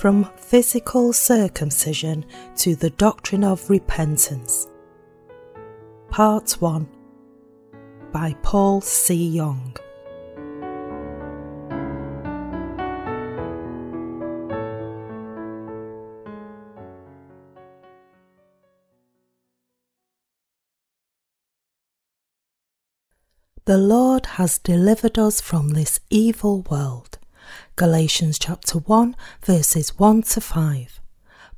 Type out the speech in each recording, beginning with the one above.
From Physical Circumcision to the Doctrine of Repentance. Part 1 by Paul C. Jong. The Lord has delivered us from this evil world. Galatians chapter 1, verses 1 to 5.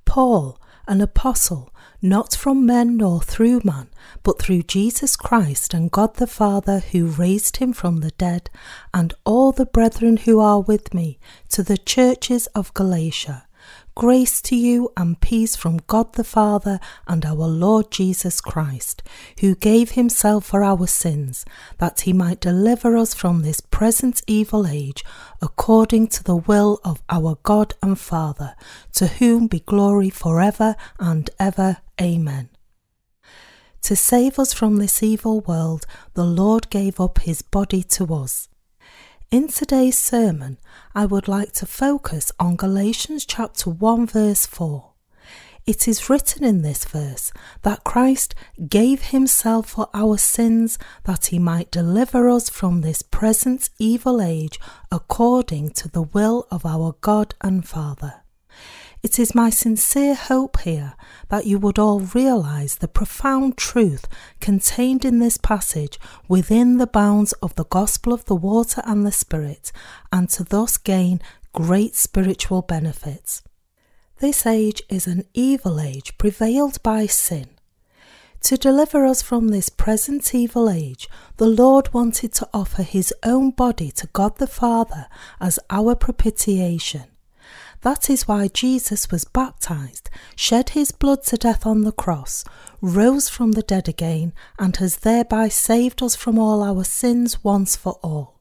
Paul, an apostle, not from men nor through man, but through Jesus Christ and God the Father who raised him from the dead, and all the brethren who are with me, to the churches of Galatia. Grace to you and peace from God the Father and our Lord Jesus Christ, who gave himself for our sins, that he might deliver us from this present evil age, according to the will of our God and Father, to whom be glory for ever and ever. Amen. To save us from this evil world, the Lord gave up his body to us. In today's sermon, I would like to focus on Galatians chapter 1 verse 4. It is written in this verse that Christ gave himself for our sins that he might deliver us from this present evil age according to the will of our God and Father. It is my sincere hope here that you would all realize the profound truth contained in this passage within the bounds of the gospel of the water and the spirit, and to thus gain great spiritual benefits. This age is an evil age prevailed by sin. To deliver us from this present evil age, the Lord wanted to offer his own body to God the Father as our propitiation. That is why Jesus was baptized, shed his blood to death on the cross, rose from the dead again, and has thereby saved us from all our sins once for all.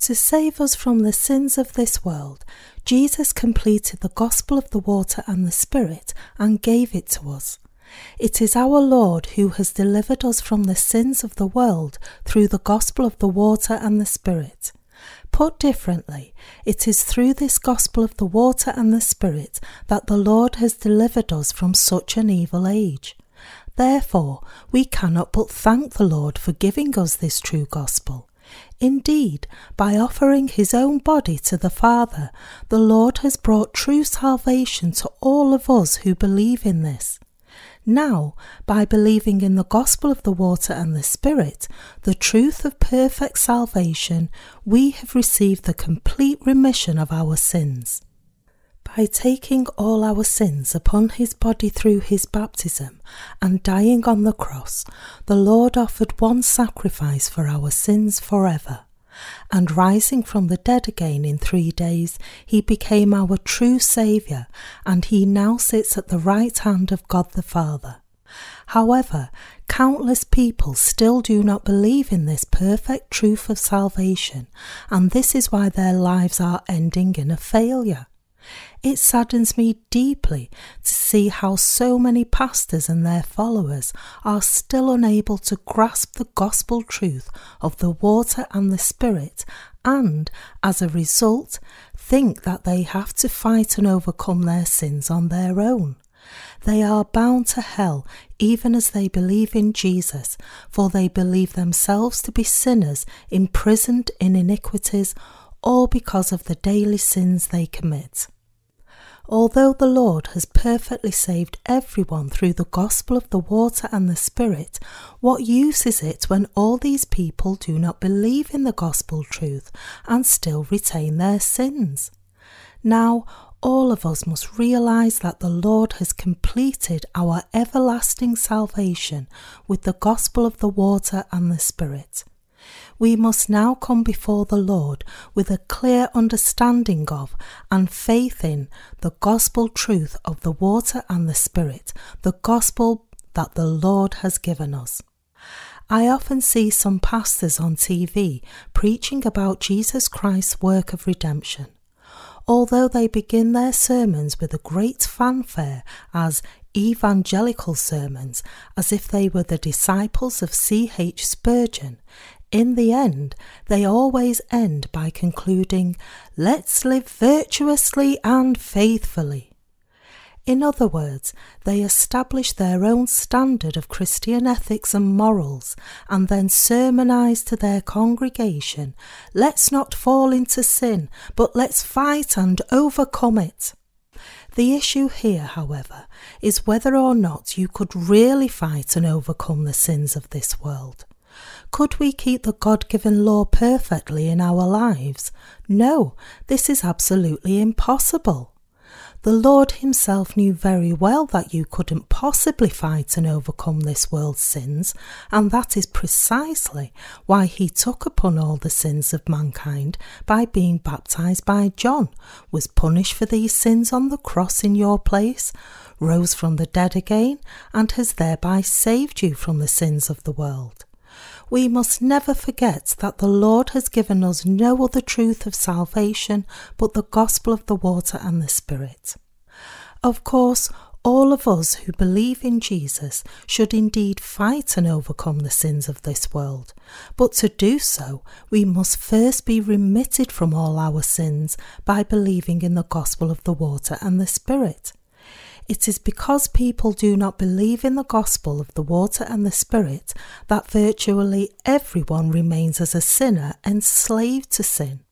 To save us from the sins of this world, Jesus completed the gospel of the water and the Spirit and gave it to us. It is our Lord who has delivered us from the sins of the world through the gospel of the water and the Spirit. Put differently, it is through this gospel of the water and the Spirit that the Lord has delivered us from such an evil age. Therefore, we cannot but thank the Lord for giving us this true gospel. Indeed, by offering his own body to the Father, the Lord has brought true salvation to all of us who believe in this. Now, by believing in the gospel of the water and the Spirit, the truth of perfect salvation, we have received the complete remission of our sins. By taking all our sins upon his body through his baptism and dying on the cross, the Lord offered one sacrifice for our sins forever and rising from the dead again in three days, he became our true Saviour, and he now sits at the right hand of God the Father. However, countless people still do not believe in this perfect truth of salvation, and this is why their lives are ending in a failure. It saddens me deeply to see how so many pastors and their followers are still unable to grasp the gospel truth of the water and the spirit, and, as a result, think that they have to fight and overcome their sins on their own. They are bound to hell even as they believe in Jesus, for they believe themselves to be sinners imprisoned in iniquities, all because of the daily sins they commit. Although the Lord has perfectly saved everyone through the gospel of the water and the Spirit, what use is it when all these people do not believe in the gospel truth and still retain their sins? Now, all of us must realize that the Lord has completed our everlasting salvation with the gospel of the water and the Spirit we must now come before the Lord with a clear understanding of and faith in the gospel truth of the water and the Spirit, the gospel that the Lord has given us. I often see some pastors on TV preaching about Jesus Christ's work of redemption. Although they begin their sermons with a great fanfare as evangelical sermons, as if they were the disciples of C. H. Spurgeon, in the end, they always end by concluding, Let's live virtuously and faithfully. In other words, they establish their own standard of Christian ethics and morals and then sermonize to their congregation, let's not fall into sin, but let's fight and overcome it. The issue here, however, is whether or not you could really fight and overcome the sins of this world. Could we keep the God given law perfectly in our lives? No, this is absolutely impossible. The Lord Himself knew very well that you couldn't possibly fight and overcome this world's sins, and that is precisely why He took upon all the sins of mankind by being baptized by John, was punished for these sins on the cross in your place, rose from the dead again, and has thereby saved you from the sins of the world we must never forget that the Lord has given us no other truth of salvation but the gospel of the water and the Spirit. Of course, all of us who believe in Jesus should indeed fight and overcome the sins of this world. But to do so, we must first be remitted from all our sins by believing in the gospel of the water and the Spirit. It is because people do not believe in the gospel of the water and the spirit that virtually everyone remains as a sinner enslaved to sin.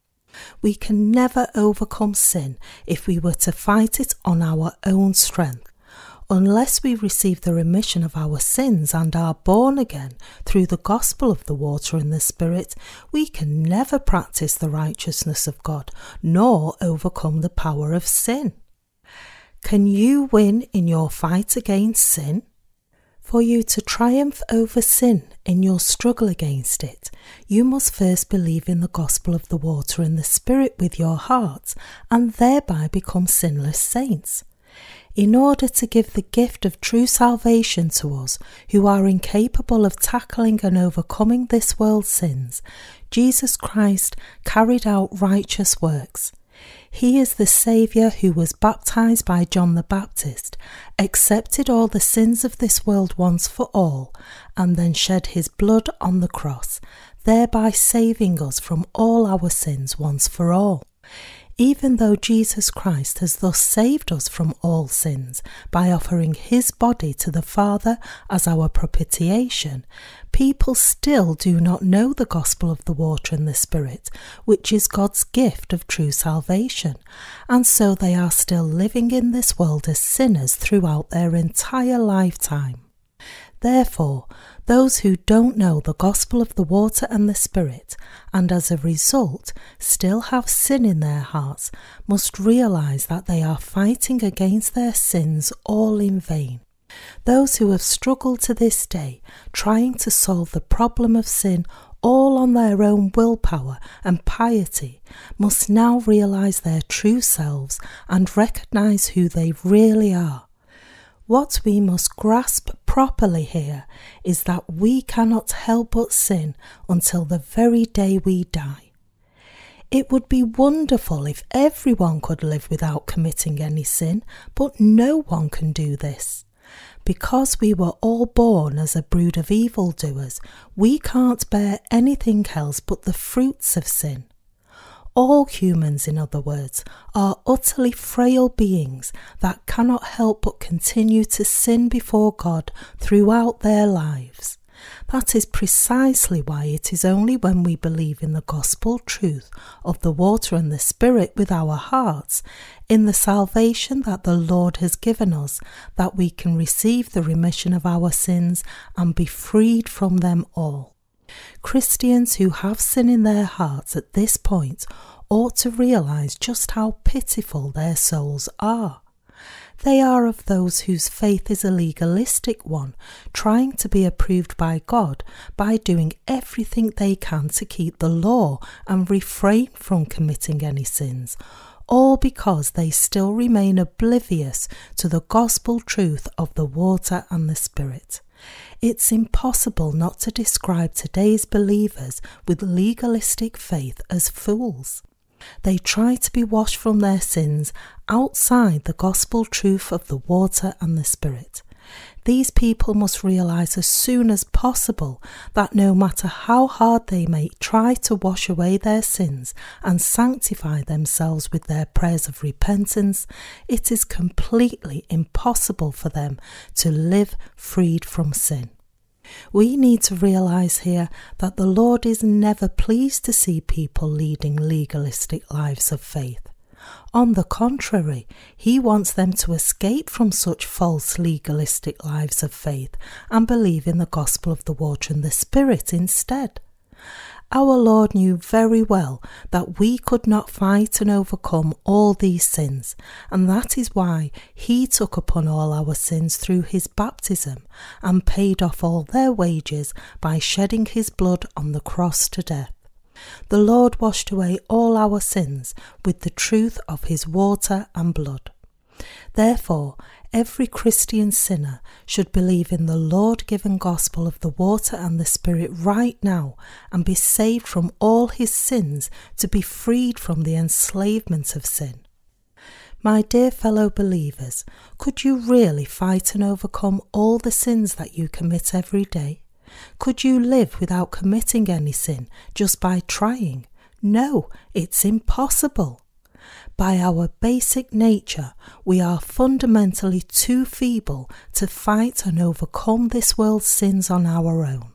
We can never overcome sin if we were to fight it on our own strength. Unless we receive the remission of our sins and are born again through the gospel of the water and the Spirit, we can never practice the righteousness of God nor overcome the power of sin. Can you win in your fight against sin? For you to triumph over sin in your struggle against it, you must first believe in the gospel of the water and the Spirit with your heart, and thereby become sinless saints. In order to give the gift of true salvation to us who are incapable of tackling and overcoming this world's sins, Jesus Christ carried out righteous works. He is the Saviour who was baptized by John the Baptist, accepted all the sins of this world once for all, and then shed his blood on the cross, thereby saving us from all our sins once for all. Even though Jesus Christ has thus saved us from all sins by offering his body to the Father as our propitiation, people still do not know the gospel of the water and the Spirit, which is God's gift of true salvation, and so they are still living in this world as sinners throughout their entire lifetime. Therefore, those who don't know the gospel of the water and the Spirit, and as a result still have sin in their hearts, must realize that they are fighting against their sins all in vain. Those who have struggled to this day trying to solve the problem of sin all on their own willpower and piety must now realize their true selves and recognize who they really are. What we must grasp properly here is that we cannot help but sin until the very day we die. It would be wonderful if everyone could live without committing any sin, but no one can do this. Because we were all born as a brood of evildoers, we can't bear anything else but the fruits of sin. All humans, in other words, are utterly frail beings that cannot help but continue to sin before God throughout their lives. That is precisely why it is only when we believe in the gospel truth of the water and the Spirit with our hearts, in the salvation that the Lord has given us, that we can receive the remission of our sins and be freed from them all. Christians who have sin in their hearts at this point ought to realize just how pitiful their souls are. They are of those whose faith is a legalistic one, trying to be approved by God by doing everything they can to keep the law and refrain from committing any sins, all because they still remain oblivious to the gospel truth of the water and the Spirit. It's impossible not to describe today's believers with legalistic faith as fools. They try to be washed from their sins outside the gospel truth of the water and the Spirit. These people must realize as soon as possible that no matter how hard they may try to wash away their sins and sanctify themselves with their prayers of repentance, it is completely impossible for them to live freed from sin. We need to realize here that the Lord is never pleased to see people leading legalistic lives of faith. On the contrary, he wants them to escape from such false legalistic lives of faith and believe in the gospel of the water and the Spirit instead. Our Lord knew very well that we could not fight and overcome all these sins, and that is why He took upon all our sins through His baptism and paid off all their wages by shedding His blood on the cross to death. The Lord washed away all our sins with the truth of his water and blood. Therefore, every Christian sinner should believe in the Lord given gospel of the water and the Spirit right now and be saved from all his sins to be freed from the enslavement of sin. My dear fellow believers, could you really fight and overcome all the sins that you commit every day? Could you live without committing any sin just by trying? No, it's impossible. By our basic nature, we are fundamentally too feeble to fight and overcome this world's sins on our own.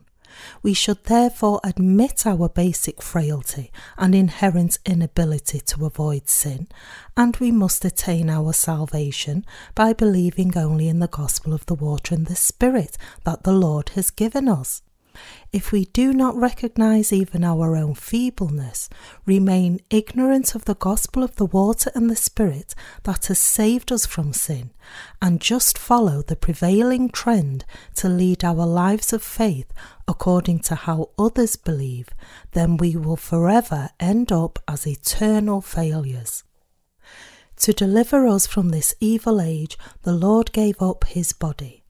We should therefore admit our basic frailty and inherent inability to avoid sin, and we must attain our salvation by believing only in the gospel of the water and the Spirit that the Lord has given us if we do not recognize even our own feebleness, remain ignorant of the gospel of the water and the Spirit that has saved us from sin, and just follow the prevailing trend to lead our lives of faith according to how others believe, then we will forever end up as eternal failures. To deliver us from this evil age, the Lord gave up his body.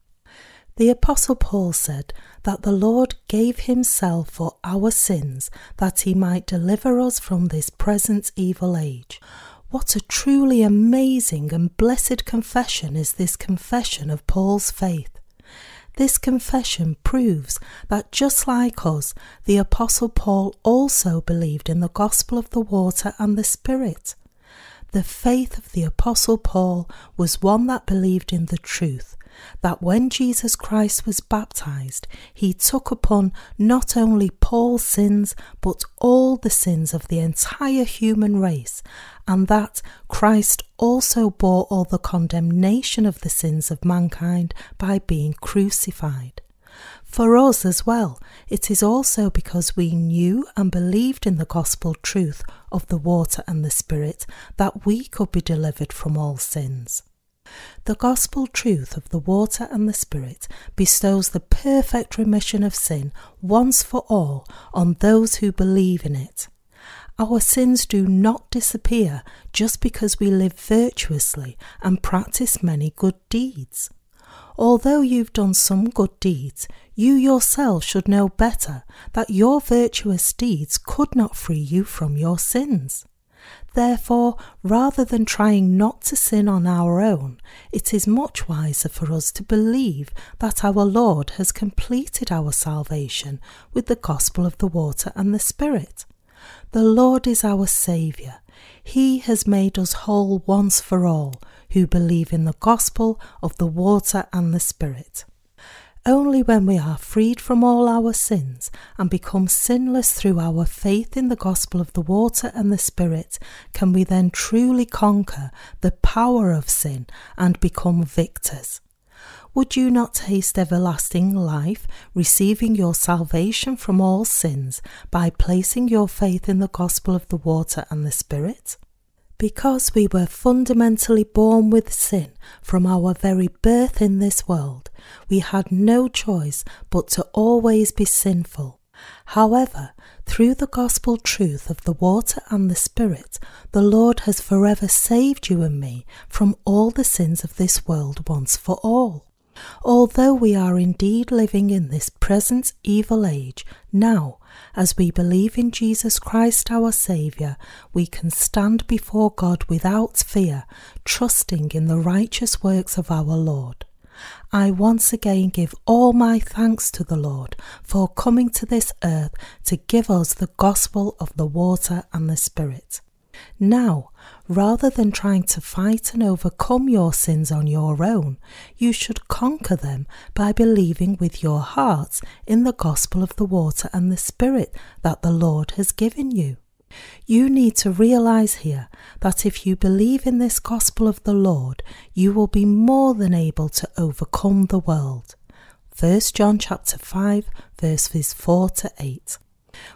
The Apostle Paul said that the Lord gave himself for our sins that he might deliver us from this present evil age. What a truly amazing and blessed confession is this confession of Paul's faith. This confession proves that just like us, the Apostle Paul also believed in the gospel of the water and the Spirit. The faith of the Apostle Paul was one that believed in the truth that when Jesus Christ was baptized, he took upon not only Paul's sins, but all the sins of the entire human race, and that Christ also bore all the condemnation of the sins of mankind by being crucified. For us as well, it is also because we knew and believed in the gospel truth of the water and the Spirit that we could be delivered from all sins. The gospel truth of the water and the Spirit bestows the perfect remission of sin once for all on those who believe in it. Our sins do not disappear just because we live virtuously and practice many good deeds. Although you've done some good deeds, you yourself should know better that your virtuous deeds could not free you from your sins. Therefore, rather than trying not to sin on our own, it is much wiser for us to believe that our Lord has completed our salvation with the gospel of the water and the Spirit. The Lord is our Saviour. He has made us whole once for all who believe in the gospel of the water and the Spirit. Only when we are freed from all our sins and become sinless through our faith in the gospel of the water and the Spirit can we then truly conquer the power of sin and become victors. Would you not taste everlasting life, receiving your salvation from all sins by placing your faith in the gospel of the water and the Spirit? Because we were fundamentally born with sin from our very birth in this world, we had no choice but to always be sinful. However, through the gospel truth of the water and the Spirit, the Lord has forever saved you and me from all the sins of this world once for all. Although we are indeed living in this present evil age, now, as we believe in Jesus Christ our Saviour, we can stand before God without fear, trusting in the righteous works of our Lord. I once again give all my thanks to the Lord for coming to this earth to give us the gospel of the water and the Spirit. Now, rather than trying to fight and overcome your sins on your own, you should conquer them by believing with your heart in the gospel of the water and the Spirit that the Lord has given you. You need to realize here that if you believe in this gospel of the Lord, you will be more than able to overcome the world. 1 John chapter 5 verses 4 to 8.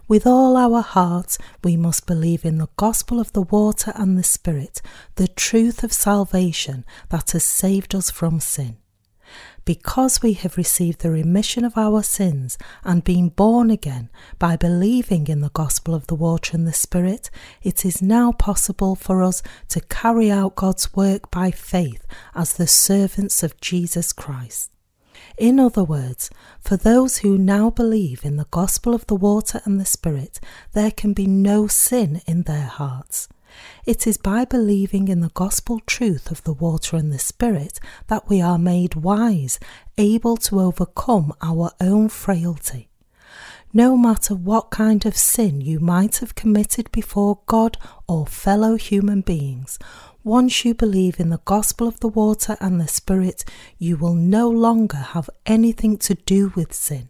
With all our hearts, we must believe in the gospel of the water and the Spirit, the truth of salvation that has saved us from sin. Because we have received the remission of our sins and been born again by believing in the gospel of the water and the Spirit, it is now possible for us to carry out God's work by faith as the servants of Jesus Christ. In other words, for those who now believe in the gospel of the water and the Spirit, there can be no sin in their hearts. It is by believing in the gospel truth of the water and the Spirit that we are made wise, able to overcome our own frailty. No matter what kind of sin you might have committed before God or fellow human beings, once you believe in the gospel of the water and the Spirit, you will no longer have anything to do with sin.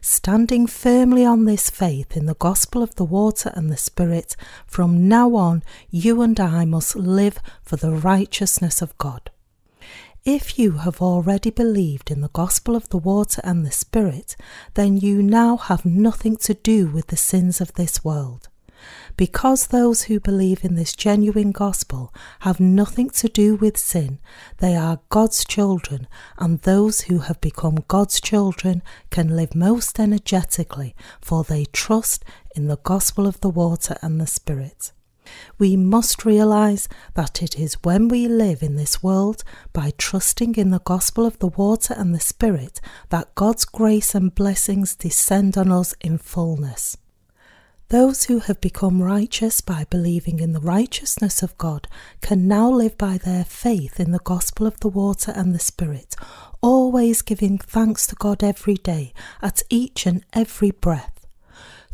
Standing firmly on this faith in the gospel of the water and the Spirit, from now on you and I must live for the righteousness of God. If you have already believed in the gospel of the water and the Spirit, then you now have nothing to do with the sins of this world. Because those who believe in this genuine gospel have nothing to do with sin, they are God's children, and those who have become God's children can live most energetically, for they trust in the gospel of the water and the Spirit. We must realize that it is when we live in this world by trusting in the gospel of the water and the Spirit that God's grace and blessings descend on us in fullness. Those who have become righteous by believing in the righteousness of God can now live by their faith in the gospel of the water and the Spirit, always giving thanks to God every day at each and every breath.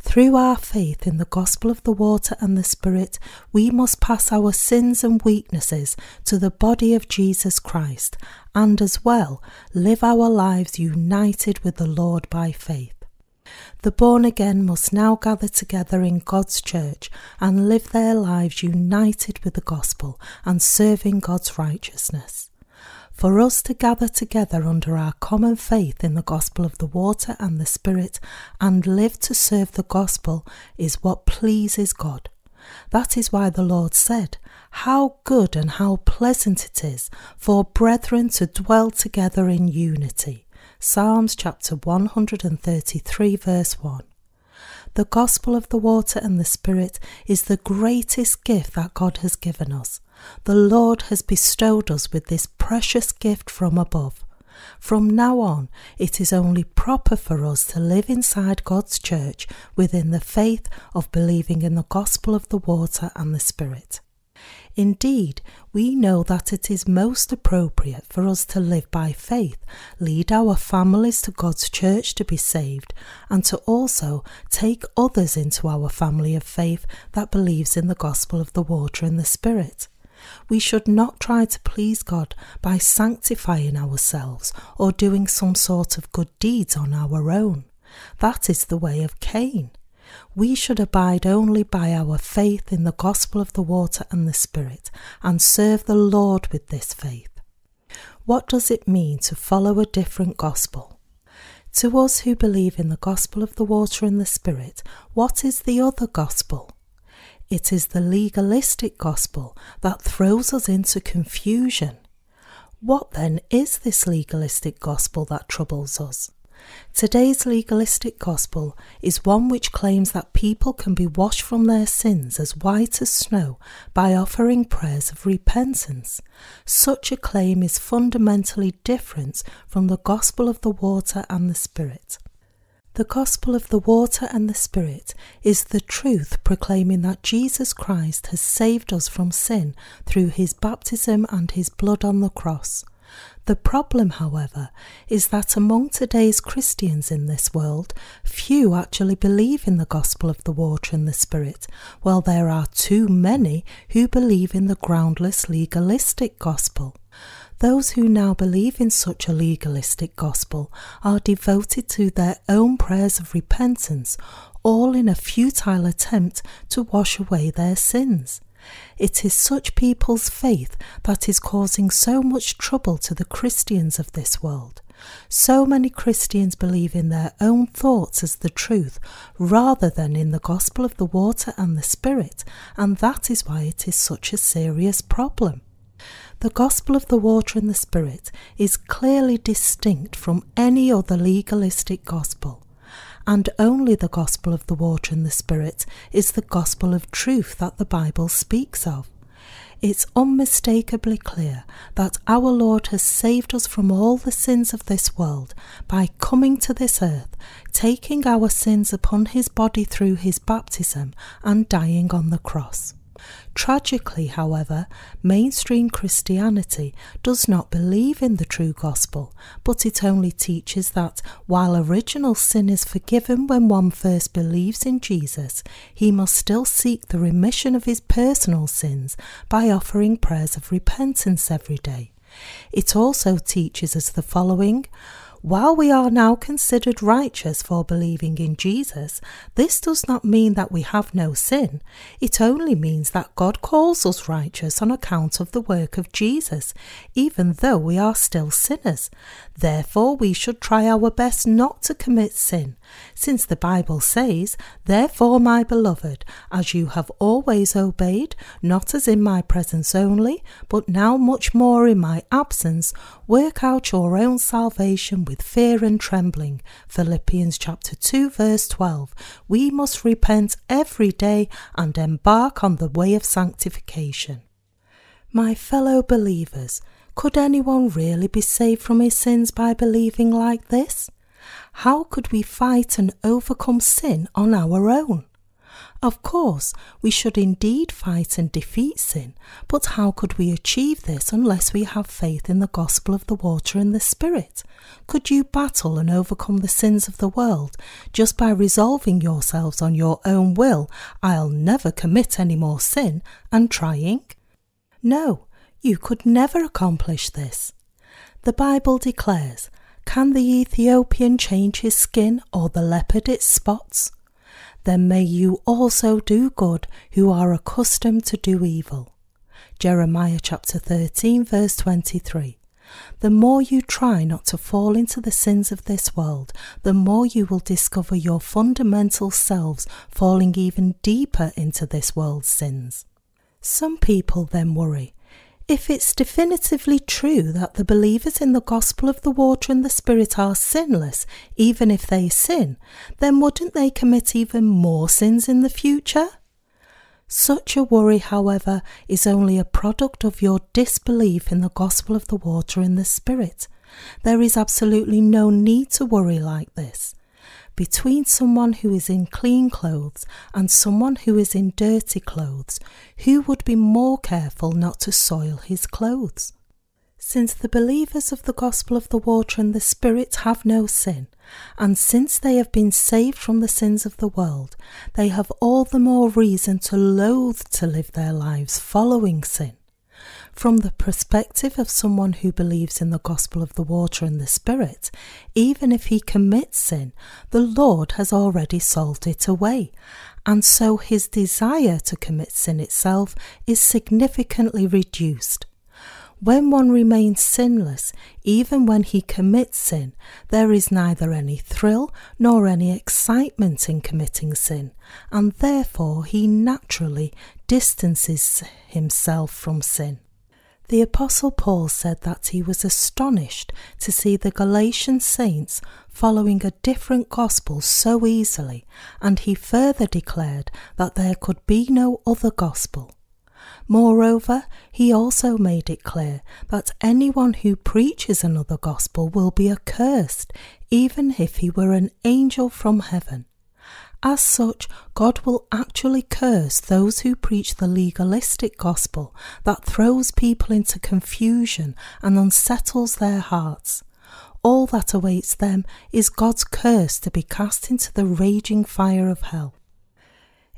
Through our faith in the gospel of the water and the Spirit, we must pass our sins and weaknesses to the body of Jesus Christ and as well live our lives united with the Lord by faith. The born again must now gather together in God's church and live their lives united with the gospel and serving God's righteousness. For us to gather together under our common faith in the gospel of the water and the Spirit and live to serve the gospel is what pleases God. That is why the Lord said, How good and how pleasant it is for brethren to dwell together in unity. Psalms chapter 133, verse 1. The gospel of the water and the Spirit is the greatest gift that God has given us. The Lord has bestowed us with this precious gift from above. From now on, it is only proper for us to live inside God's church within the faith of believing in the gospel of the water and the Spirit. Indeed, we know that it is most appropriate for us to live by faith, lead our families to God's church to be saved, and to also take others into our family of faith that believes in the gospel of the water and the Spirit. We should not try to please God by sanctifying ourselves or doing some sort of good deeds on our own. That is the way of Cain we should abide only by our faith in the gospel of the water and the Spirit and serve the Lord with this faith. What does it mean to follow a different gospel? To us who believe in the gospel of the water and the Spirit, what is the other gospel? It is the legalistic gospel that throws us into confusion. What then is this legalistic gospel that troubles us? Today's legalistic gospel is one which claims that people can be washed from their sins as white as snow by offering prayers of repentance. Such a claim is fundamentally different from the gospel of the water and the Spirit. The gospel of the water and the Spirit is the truth proclaiming that Jesus Christ has saved us from sin through his baptism and his blood on the cross. The problem, however, is that among today's Christians in this world, few actually believe in the gospel of the water and the Spirit, while there are too many who believe in the groundless legalistic gospel. Those who now believe in such a legalistic gospel are devoted to their own prayers of repentance, all in a futile attempt to wash away their sins. It is such people's faith that is causing so much trouble to the Christians of this world. So many Christians believe in their own thoughts as the truth rather than in the gospel of the water and the Spirit, and that is why it is such a serious problem. The gospel of the water and the Spirit is clearly distinct from any other legalistic gospel and only the gospel of the water and the Spirit is the gospel of truth that the Bible speaks of. It's unmistakably clear that our Lord has saved us from all the sins of this world by coming to this earth, taking our sins upon his body through his baptism, and dying on the cross. Tragically, however, mainstream Christianity does not believe in the true gospel, but it only teaches that while original sin is forgiven when one first believes in Jesus, he must still seek the remission of his personal sins by offering prayers of repentance every day. It also teaches us the following while we are now considered righteous for believing in Jesus, this does not mean that we have no sin. It only means that God calls us righteous on account of the work of Jesus, even though we are still sinners. Therefore, we should try our best not to commit sin, since the Bible says, Therefore, my beloved, as you have always obeyed, not as in my presence only, but now much more in my absence, work out your own salvation with fear and trembling. Philippians chapter 2 verse 12. We must repent every day and embark on the way of sanctification. My fellow believers, could anyone really be saved from his sins by believing like this? How could we fight and overcome sin on our own? Of course, we should indeed fight and defeat sin, but how could we achieve this unless we have faith in the gospel of the water and the Spirit? Could you battle and overcome the sins of the world just by resolving yourselves on your own will, I'll never commit any more sin, and trying? No, you could never accomplish this. The Bible declares, Can the Ethiopian change his skin or the leopard its spots? then may you also do good who are accustomed to do evil. Jeremiah chapter 13, verse 23. The more you try not to fall into the sins of this world, the more you will discover your fundamental selves falling even deeper into this world's sins. Some people then worry if it's definitively true that the believers in the gospel of the water and the Spirit are sinless, even if they sin, then wouldn't they commit even more sins in the future? Such a worry, however, is only a product of your disbelief in the gospel of the water and the Spirit. There is absolutely no need to worry like this between someone who is in clean clothes and someone who is in dirty clothes, who would be more careful not to soil his clothes? Since the believers of the gospel of the water and the Spirit have no sin, and since they have been saved from the sins of the world, they have all the more reason to loathe to live their lives following sin. From the perspective of someone who believes in the gospel of the water and the Spirit, even if he commits sin, the Lord has already solved it away, and so his desire to commit sin itself is significantly reduced. When one remains sinless, even when he commits sin, there is neither any thrill nor any excitement in committing sin, and therefore he naturally distances himself from sin. The Apostle Paul said that he was astonished to see the Galatian saints following a different gospel so easily, and he further declared that there could be no other gospel. Moreover, he also made it clear that anyone who preaches another gospel will be accursed, even if he were an angel from heaven. As such, God will actually curse those who preach the legalistic gospel that throws people into confusion and unsettles their hearts. All that awaits them is God's curse to be cast into the raging fire of hell.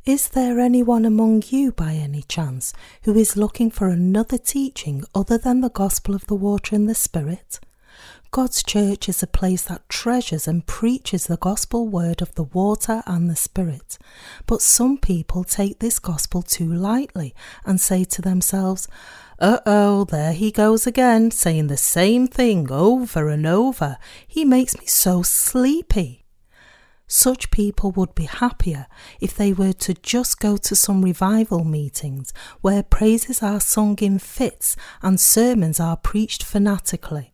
Is there anyone among you by any chance who is looking for another teaching other than the gospel of the water and the spirit? God's church is a place that treasures and preaches the gospel word of the water and the spirit. But some people take this gospel too lightly and say to themselves, uh oh, there he goes again, saying the same thing over and over. He makes me so sleepy. Such people would be happier if they were to just go to some revival meetings where praises are sung in fits and sermons are preached fanatically.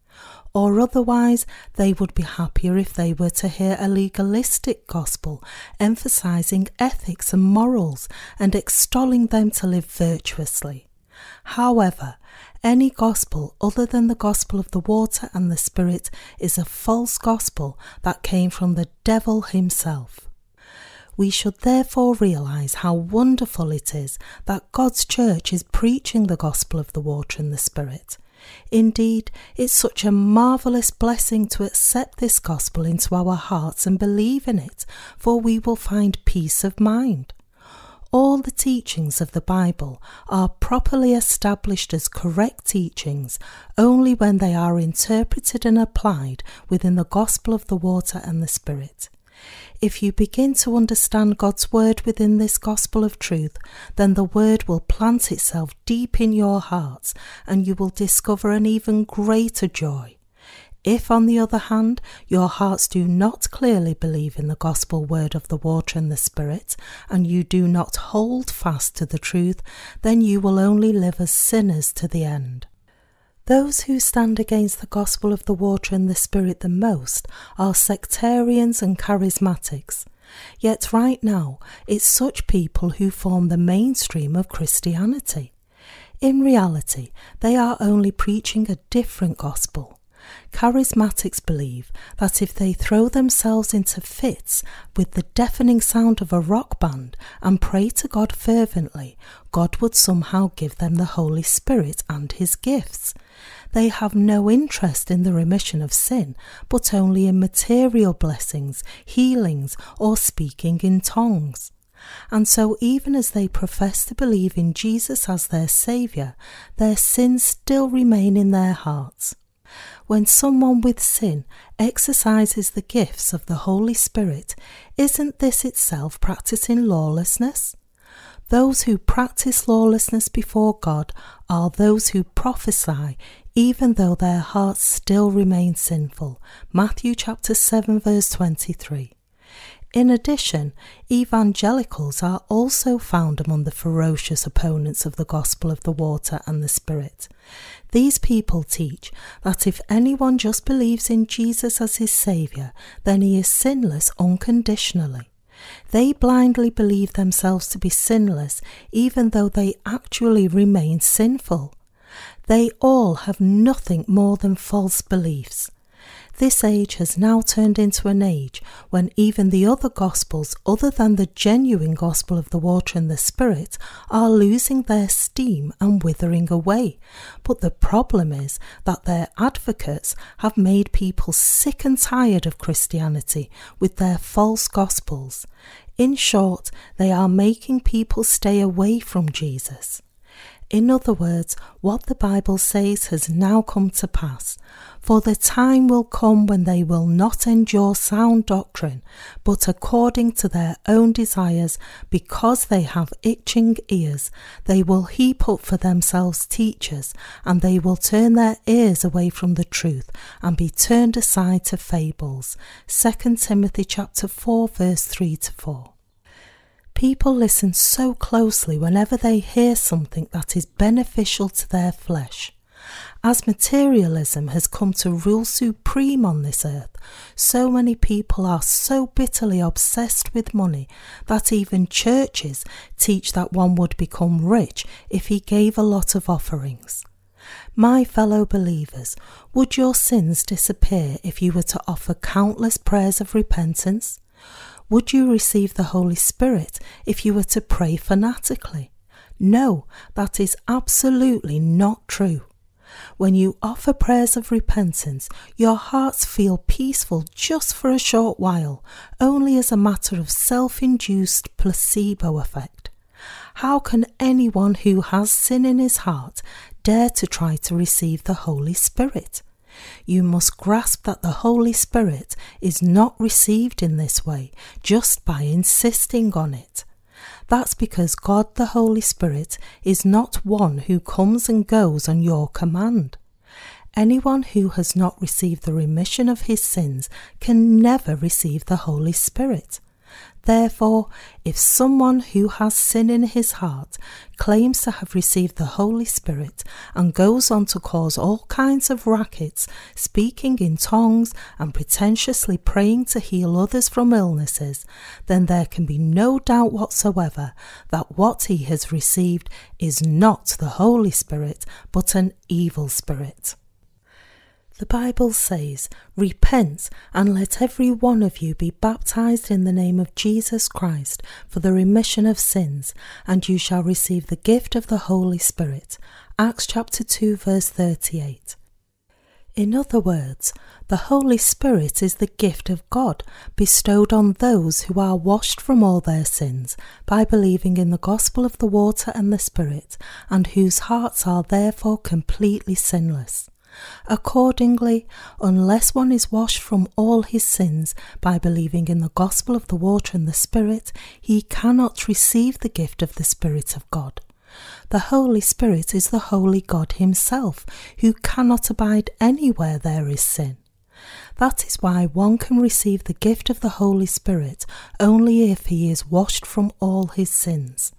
Or otherwise, they would be happier if they were to hear a legalistic gospel emphasizing ethics and morals and extolling them to live virtuously. However, any gospel other than the gospel of the water and the Spirit is a false gospel that came from the devil himself. We should therefore realize how wonderful it is that God's church is preaching the gospel of the water and the Spirit. Indeed, it's such a marvellous blessing to accept this gospel into our hearts and believe in it, for we will find peace of mind all the teachings of the Bible are properly established as correct teachings only when they are interpreted and applied within the gospel of the water and the Spirit. If you begin to understand God's word within this gospel of truth, then the word will plant itself deep in your hearts and you will discover an even greater joy. If, on the other hand, your hearts do not clearly believe in the gospel word of the water and the Spirit, and you do not hold fast to the truth, then you will only live as sinners to the end. Those who stand against the gospel of the water and the Spirit the most are sectarians and charismatics. Yet, right now, it's such people who form the mainstream of Christianity. In reality, they are only preaching a different gospel. Charismatics believe that if they throw themselves into fits with the deafening sound of a rock band and pray to God fervently, God would somehow give them the Holy Spirit and His gifts. They have no interest in the remission of sin, but only in material blessings, healings, or speaking in tongues. And so, even as they profess to believe in Jesus as their Saviour, their sins still remain in their hearts when someone with sin exercises the gifts of the Holy Spirit, isn't this itself practicing lawlessness? Those who practice lawlessness before God are those who prophesy even though their hearts still remain sinful. Matthew chapter 7 verse 23. In addition, evangelicals are also found among the ferocious opponents of the gospel of the water and the Spirit. These people teach that if anyone just believes in Jesus as his Saviour, then he is sinless unconditionally. They blindly believe themselves to be sinless, even though they actually remain sinful. They all have nothing more than false beliefs. This age has now turned into an age when even the other Gospels, other than the genuine Gospel of the water and the Spirit, are losing their steam and withering away. But the problem is that their advocates have made people sick and tired of Christianity with their false Gospels. In short, they are making people stay away from Jesus. In other words, what the Bible says has now come to pass. For the time will come when they will not endure sound doctrine, but according to their own desires, because they have itching ears, they will heap up for themselves teachers, and they will turn their ears away from the truth, and be turned aside to fables. 2 Timothy chapter 4 verse 3 to 4. People listen so closely whenever they hear something that is beneficial to their flesh. As materialism has come to rule supreme on this earth, so many people are so bitterly obsessed with money that even churches teach that one would become rich if he gave a lot of offerings. My fellow believers, would your sins disappear if you were to offer countless prayers of repentance? Would you receive the Holy Spirit if you were to pray fanatically? No, that is absolutely not true. When you offer prayers of repentance, your hearts feel peaceful just for a short while, only as a matter of self induced placebo effect. How can anyone who has sin in his heart dare to try to receive the Holy Spirit? You must grasp that the Holy Spirit is not received in this way just by insisting on it. That's because God the Holy Spirit is not one who comes and goes on your command. Anyone who has not received the remission of his sins can never receive the Holy Spirit. Therefore, if someone who has sin in his heart claims to have received the Holy Spirit and goes on to cause all kinds of rackets, speaking in tongues and pretentiously praying to heal others from illnesses, then there can be no doubt whatsoever that what he has received is not the Holy Spirit but an evil spirit. The Bible says, Repent and let every one of you be baptized in the name of Jesus Christ for the remission of sins, and you shall receive the gift of the Holy Spirit. Acts chapter 2, verse 38. In other words, the Holy Spirit is the gift of God bestowed on those who are washed from all their sins by believing in the gospel of the water and the Spirit, and whose hearts are therefore completely sinless. Accordingly, unless one is washed from all his sins by believing in the gospel of the water and the Spirit, he cannot receive the gift of the Spirit of God. The Holy Spirit is the Holy God Himself, who cannot abide anywhere there is sin. That is why one can receive the gift of the Holy Spirit only if he is washed from all his sins.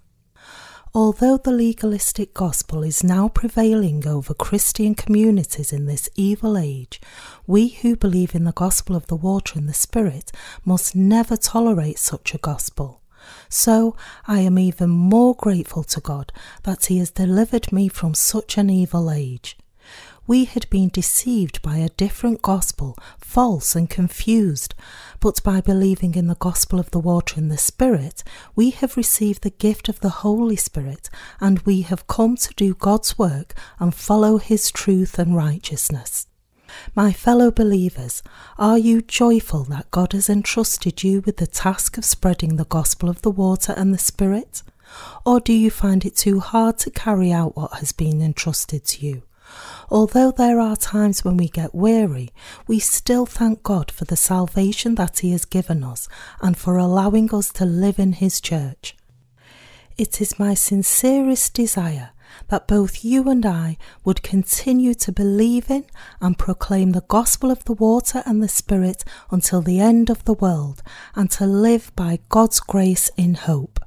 Although the legalistic gospel is now prevailing over Christian communities in this evil age, we who believe in the gospel of the water and the Spirit must never tolerate such a gospel. So I am even more grateful to God that He has delivered me from such an evil age we had been deceived by a different gospel, false and confused. But by believing in the gospel of the water and the Spirit, we have received the gift of the Holy Spirit, and we have come to do God's work and follow His truth and righteousness. My fellow believers, are you joyful that God has entrusted you with the task of spreading the gospel of the water and the Spirit? Or do you find it too hard to carry out what has been entrusted to you? Although there are times when we get weary, we still thank God for the salvation that He has given us and for allowing us to live in His church. It is my sincerest desire that both you and I would continue to believe in and proclaim the gospel of the water and the Spirit until the end of the world, and to live by God's grace in hope.